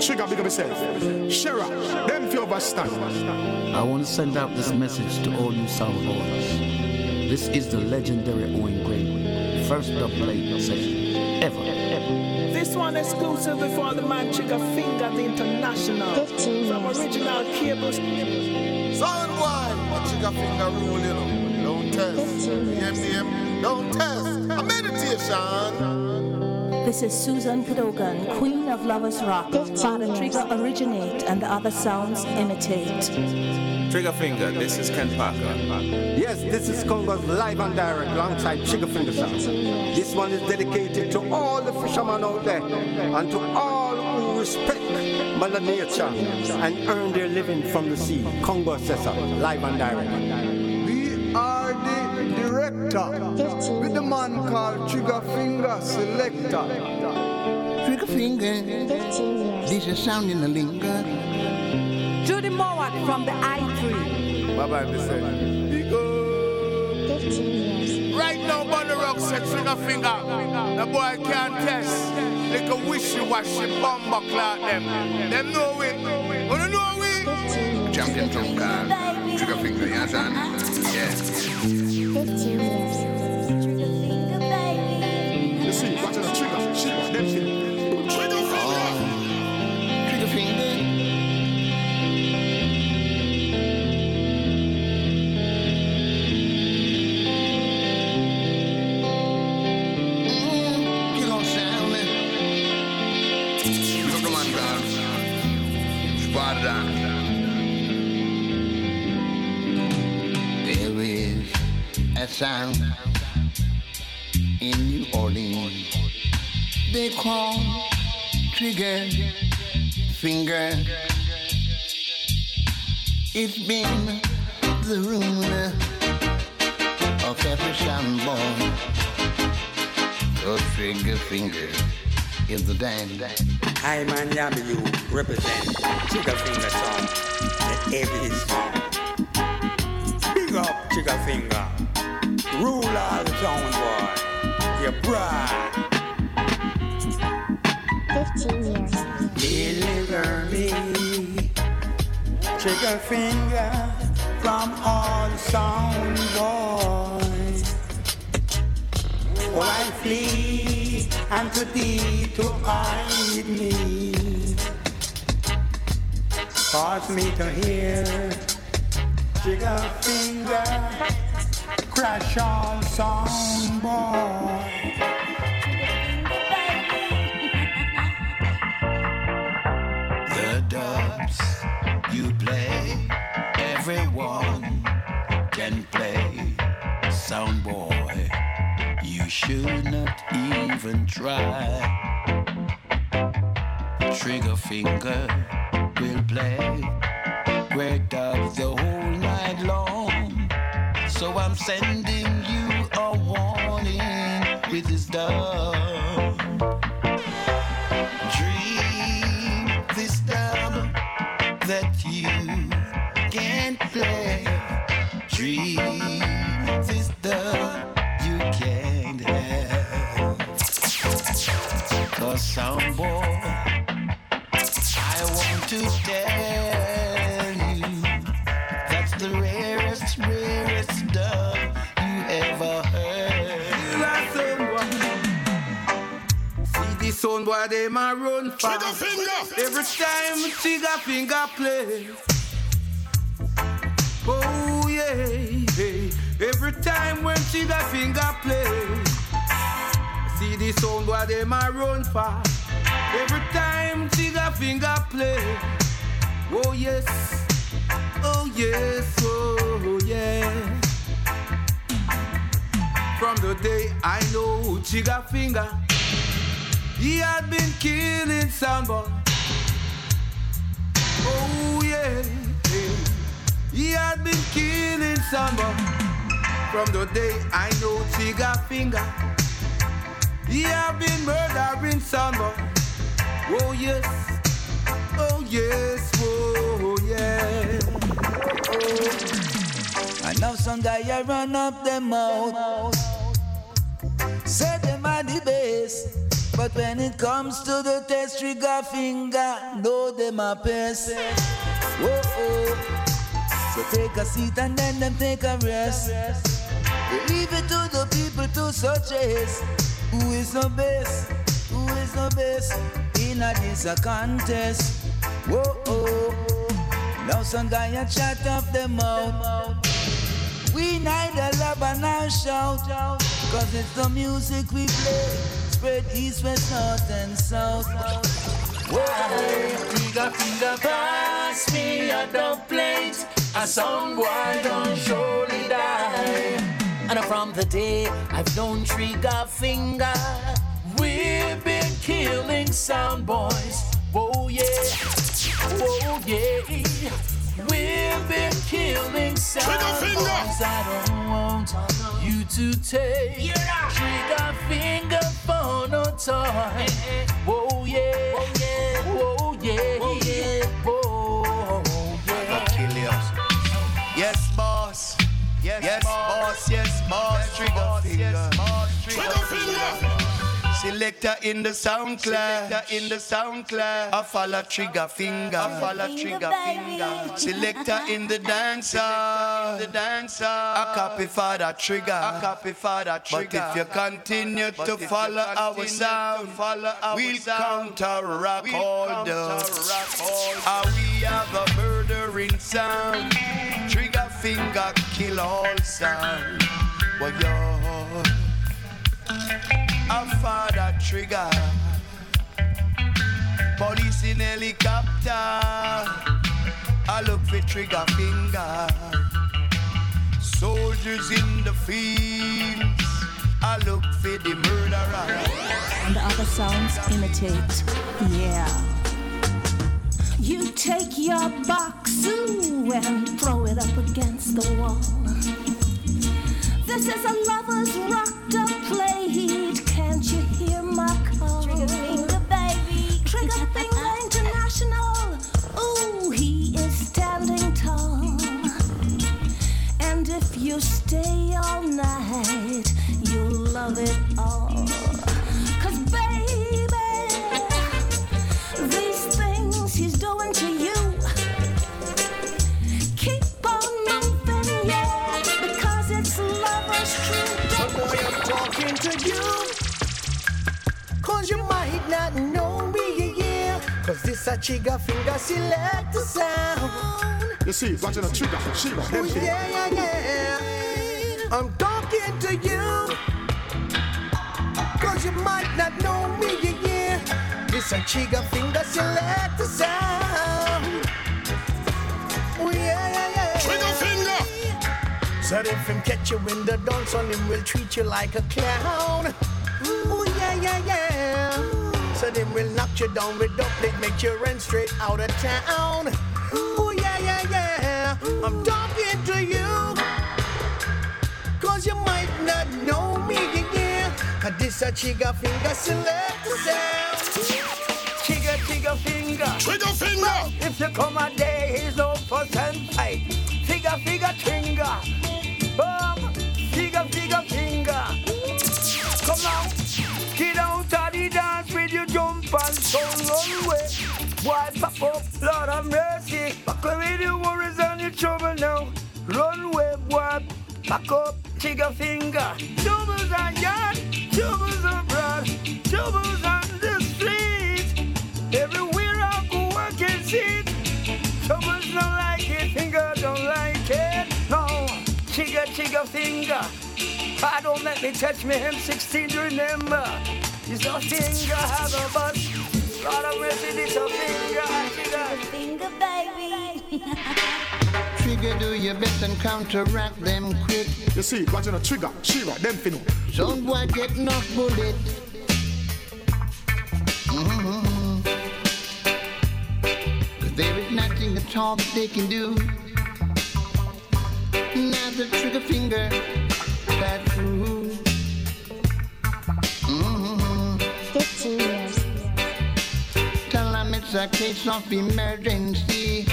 Speaker 8: Trigger, big up yourself. Shera, them few overstand.
Speaker 9: I want to send out this message to all you sound lovers. This is the legendary Owen Gray, first dub plate session ever.
Speaker 10: This one exclusive before the man Trigger Finger, the international.
Speaker 7: 15
Speaker 10: From original cables.
Speaker 8: Sound one, Trigger Finger rule, you know. Don't test. EMDM, don't test. A meditation. This is Susan Cadogan, Queen of Lovers Rock. Father Trigger originate and the other sounds imitate.
Speaker 11: Trigger Finger, this is Ken Parker.
Speaker 12: Yes, this is Congo's live and direct alongside Trigger Finger Sound. This one is dedicated to all the fishermen out there and to all who respect Mother Nature and earn their living from the sea. Congo Sessa, live and direct.
Speaker 13: We are the director with the man called Trigger Finger Selector.
Speaker 14: Trigger Finger, this is sounding a the linger.
Speaker 15: Judy Mowat from the I3.
Speaker 13: Bye bye, Mr. Big
Speaker 16: Right now, Bunny Rock said trigger finger. The boy can't test. Like a wishy-washy bomber clout them. Them know it. Wanna know it?
Speaker 14: Champion from God. Trigger Finger, yes, son. Yeah.
Speaker 10: 15 years.
Speaker 13: You see, watch the trigger. Shit, them shit.
Speaker 14: Look, come on, God. Spot it on. There is a sound in New Orleans. They call trigger finger. It's been the ruler of every sound boy. The trigger finger in the dance.
Speaker 17: Hi, man, you represent Trigger Finger Sound, the heavy sound. Big up Trigger Finger, rule all the town, boy. You bride.
Speaker 10: 15 years.
Speaker 17: Deliver me, Trigger Finger, from all sound boys. Oh, I flee unto thee to hide me. Cause me to hear Trigger Finger crash all sound boy.
Speaker 14: The dubs you play, everyone should not even try. Trigger finger will play great dubs the whole night long. So I'm sending you a warning with this dub. Dream this dub that you can't play. Dream this dub some boy, I want to tell you that's the rarest, rarest dub you ever heard.
Speaker 17: See the sound boy, they ma run fast. Every time Trigger Finger play. Oh yeah, every time when Trigger Finger play. See the sound boy, they ma run fast. Every time Trigger Finger play. Oh yes, oh yes, oh yeah. From the day I know Trigger Finger. He had been killing soundboy. Oh yeah, yeah. He had been killing soundboy. From the day I know Trigger Finger. He had been murdering soundboy. Oh yes, oh yes, oh yeah.
Speaker 18: I know some guy I run up them mouth. Say them are the best. But when it comes to the test trigger finger, know them a pest. Whoa, oh. So take a seat and then them take a rest. Leave it to the people to suggest who is the best, who is the best in a this contest. Whoa, oh. Now some guy a chat off them mouth. We neither love and now shout, out. cause it's the music we play.
Speaker 14: spread east, west, north, and south. Why? Trigger finger pass me a dub plate. A song boy don't surely die. And from the day I've known Trigger Finger, we've been killing sound boys. Whoa yeah, whoa yeah. We've been killing sound boys. I don't want you to take Trigger Finger for no toy. Whoa yeah, whoa yeah, whoa yeah, whoa yeah.
Speaker 19: kill you. Yes, boss. Yes, yes boss. Yes. Trigger finger. Trigger finger. Selector in the sound class. Selector in the sound class. I follow trigger finger. I follow trigger finger. Selector in the dancer. The dancer. I copy for the trigger. I copy for the trigger. But if you continue to follow our sound, follow our we'll counteract all the. Ah, we have a murdering sound. Trigger finger kill all sound. Well, yo, a father trigger. Police in helicopter. I look for trigger finger. Soldiers in the fields. I look for the murderer.
Speaker 10: And the other sounds imitate. Yeah. You take your box and throw it up against the wall. This is a lover's rocked up plate. Can't you hear my call? Trigger finger, baby. Trigger finger [laughs] international. Ooh, he is standing tall. And if you stay all night,
Speaker 3: trigger finger select the sound.
Speaker 20: You see, watching a trigger, Shiva,
Speaker 3: Oh, yeah, yeah, yeah. I'm talking to you. Cause you might not know me, yeah, yeah. This a trigger finger select the sound. Oh, yeah, yeah, yeah. Trigger finger. So if him catch you in the dance on him will treat you like a clown. Oh yeah, yeah, yeah. So then we'll knock you down with the plate, make you run straight out of town. Oh yeah, yeah, yeah. I'm talking to you. Cause you might not know me, again. this a trigger finger select sound. Trigger, trigger finger. Trigger finger. If you come a day, he's no and fight. Figure, figure, finger. Boom. Pop up, Lord of mercy. Back away your worries and your trouble now. Run away, boy. Back up, trigger finger. Troubles are yard, troubles abroad, troubles on the street. Everywhere I go, I can see it. Troubles don't like it, finger don't like it. No, trigger, trigger finger. I don't let me touch me, him 16 to remember. It's a finger, have a. Lord of mercy, this finger, trigger.
Speaker 10: Finger, baby.
Speaker 13: Trigger, do your best and counteract them quick.
Speaker 20: You see, watching a trigger, Shiva, them thing.
Speaker 13: Some boy get knocked bullet. Mm-hmm. Cause there is nothing at all that they can do. Now the trigger finger pass through. Mm-hmm.
Speaker 7: 15 years.
Speaker 13: Tell them it's a case of emergency.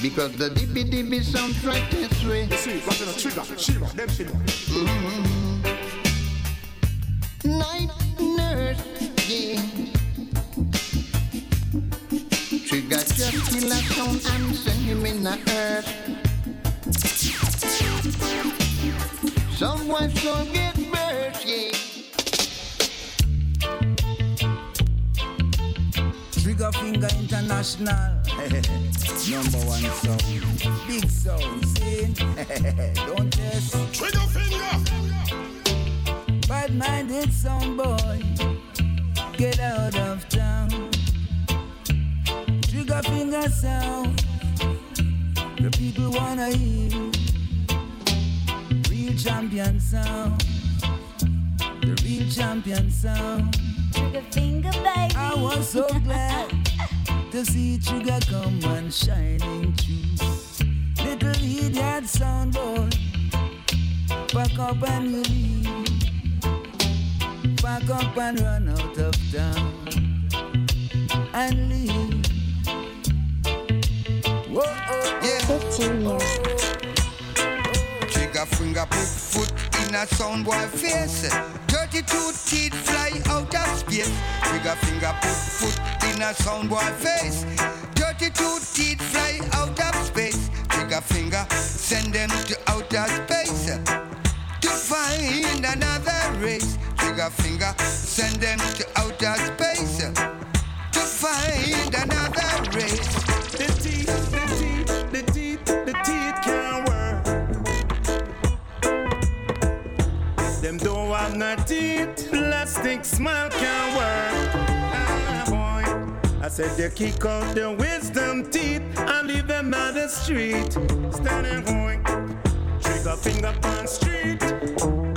Speaker 13: Because the dippy dippy sounds right this way.
Speaker 20: You see, watching a trigger, Shiva, them thing.
Speaker 13: Mm-hmm. Night nurse, yeah. Trigger just kill a sound and send him in the earth. Someone so get
Speaker 14: Trigger Finger International. [laughs] Number one sound. Big sound, see? [laughs] Don't test.
Speaker 3: Trigger finger.
Speaker 18: Bad minded sound boy, get out of town. Trigger finger sound, the people wanna hear. Real champion sound, the real champion sound.
Speaker 10: Trigger finger, baby.
Speaker 18: I was so glad to see Trigger come and shining through. Little idiot sound boy, back up and you leave. Back up and run out of town and leave. Whoa, oh,
Speaker 21: Yeah.
Speaker 7: 15 years.
Speaker 21: Trigger finger put foot in a sound boy face. 32 teeth fly out of space. Trigger finger put foot in a sound face. 32 teeth fly out of space. Trigger finger send them to outer space. To find another race. Trigger finger send them to outer space. To find another race.
Speaker 16: Have no teeth. Plastic smile can't work. Ah, boy. I said they kick out the wisdom teeth and leave them on the street. Standing going, trigger finger on street.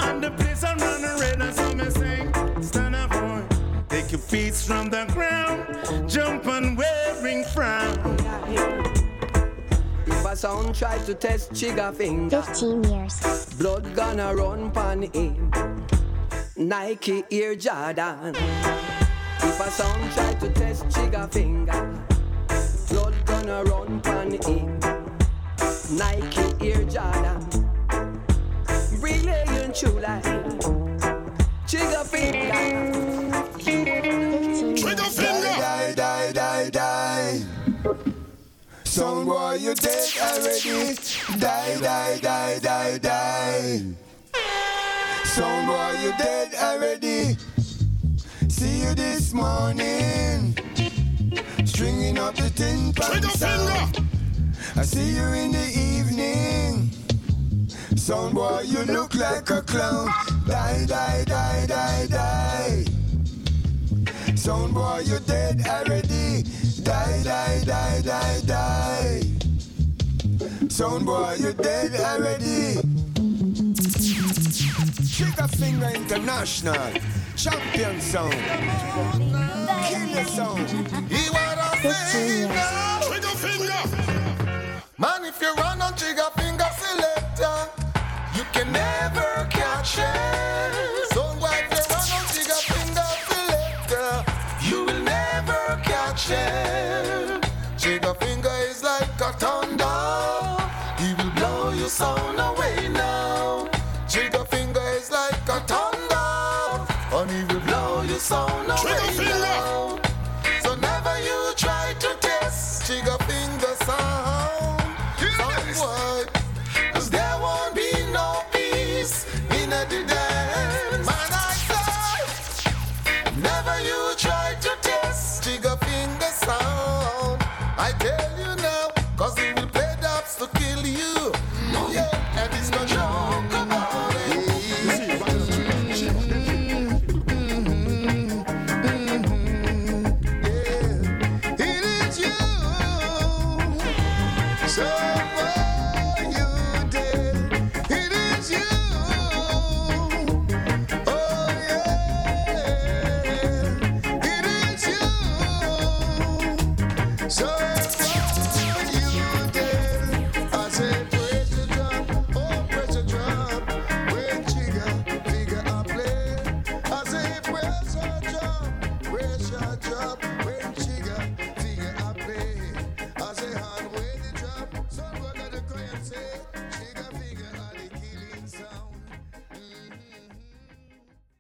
Speaker 16: And the place I run red and so me sing. Stand up, boy. Take your feet from the ground. Jump and wearing frown.
Speaker 22: If a sound try to test trigger finger,
Speaker 7: 15 years.
Speaker 22: blood gonna run pan him. Nike Air Jordan. If a sound try to test trigger finger, blood gonna run pan him. Nike Air Jordan. Relaying true life. Trigger finger.
Speaker 21: Trigger finger. Die, die, die, die. Sound boy, you dead already. Die, die, die, die, die. Sound boy, you dead already. See you this morning. Stringing up the tin pan sound. I see you in the evening. Sound boy, you look like a clown. Die, die, die, die, die. Sound boy, you dead already. Die, die, die, die, die. Sound boy, you dead already. Trigger Finger International. Champion sound. Killer sound.
Speaker 16: He wanna now. Trigger finger. Man, if you run on trigger finger selector, you can never catch it. So if you run on trigger finger selector, you will never catch it.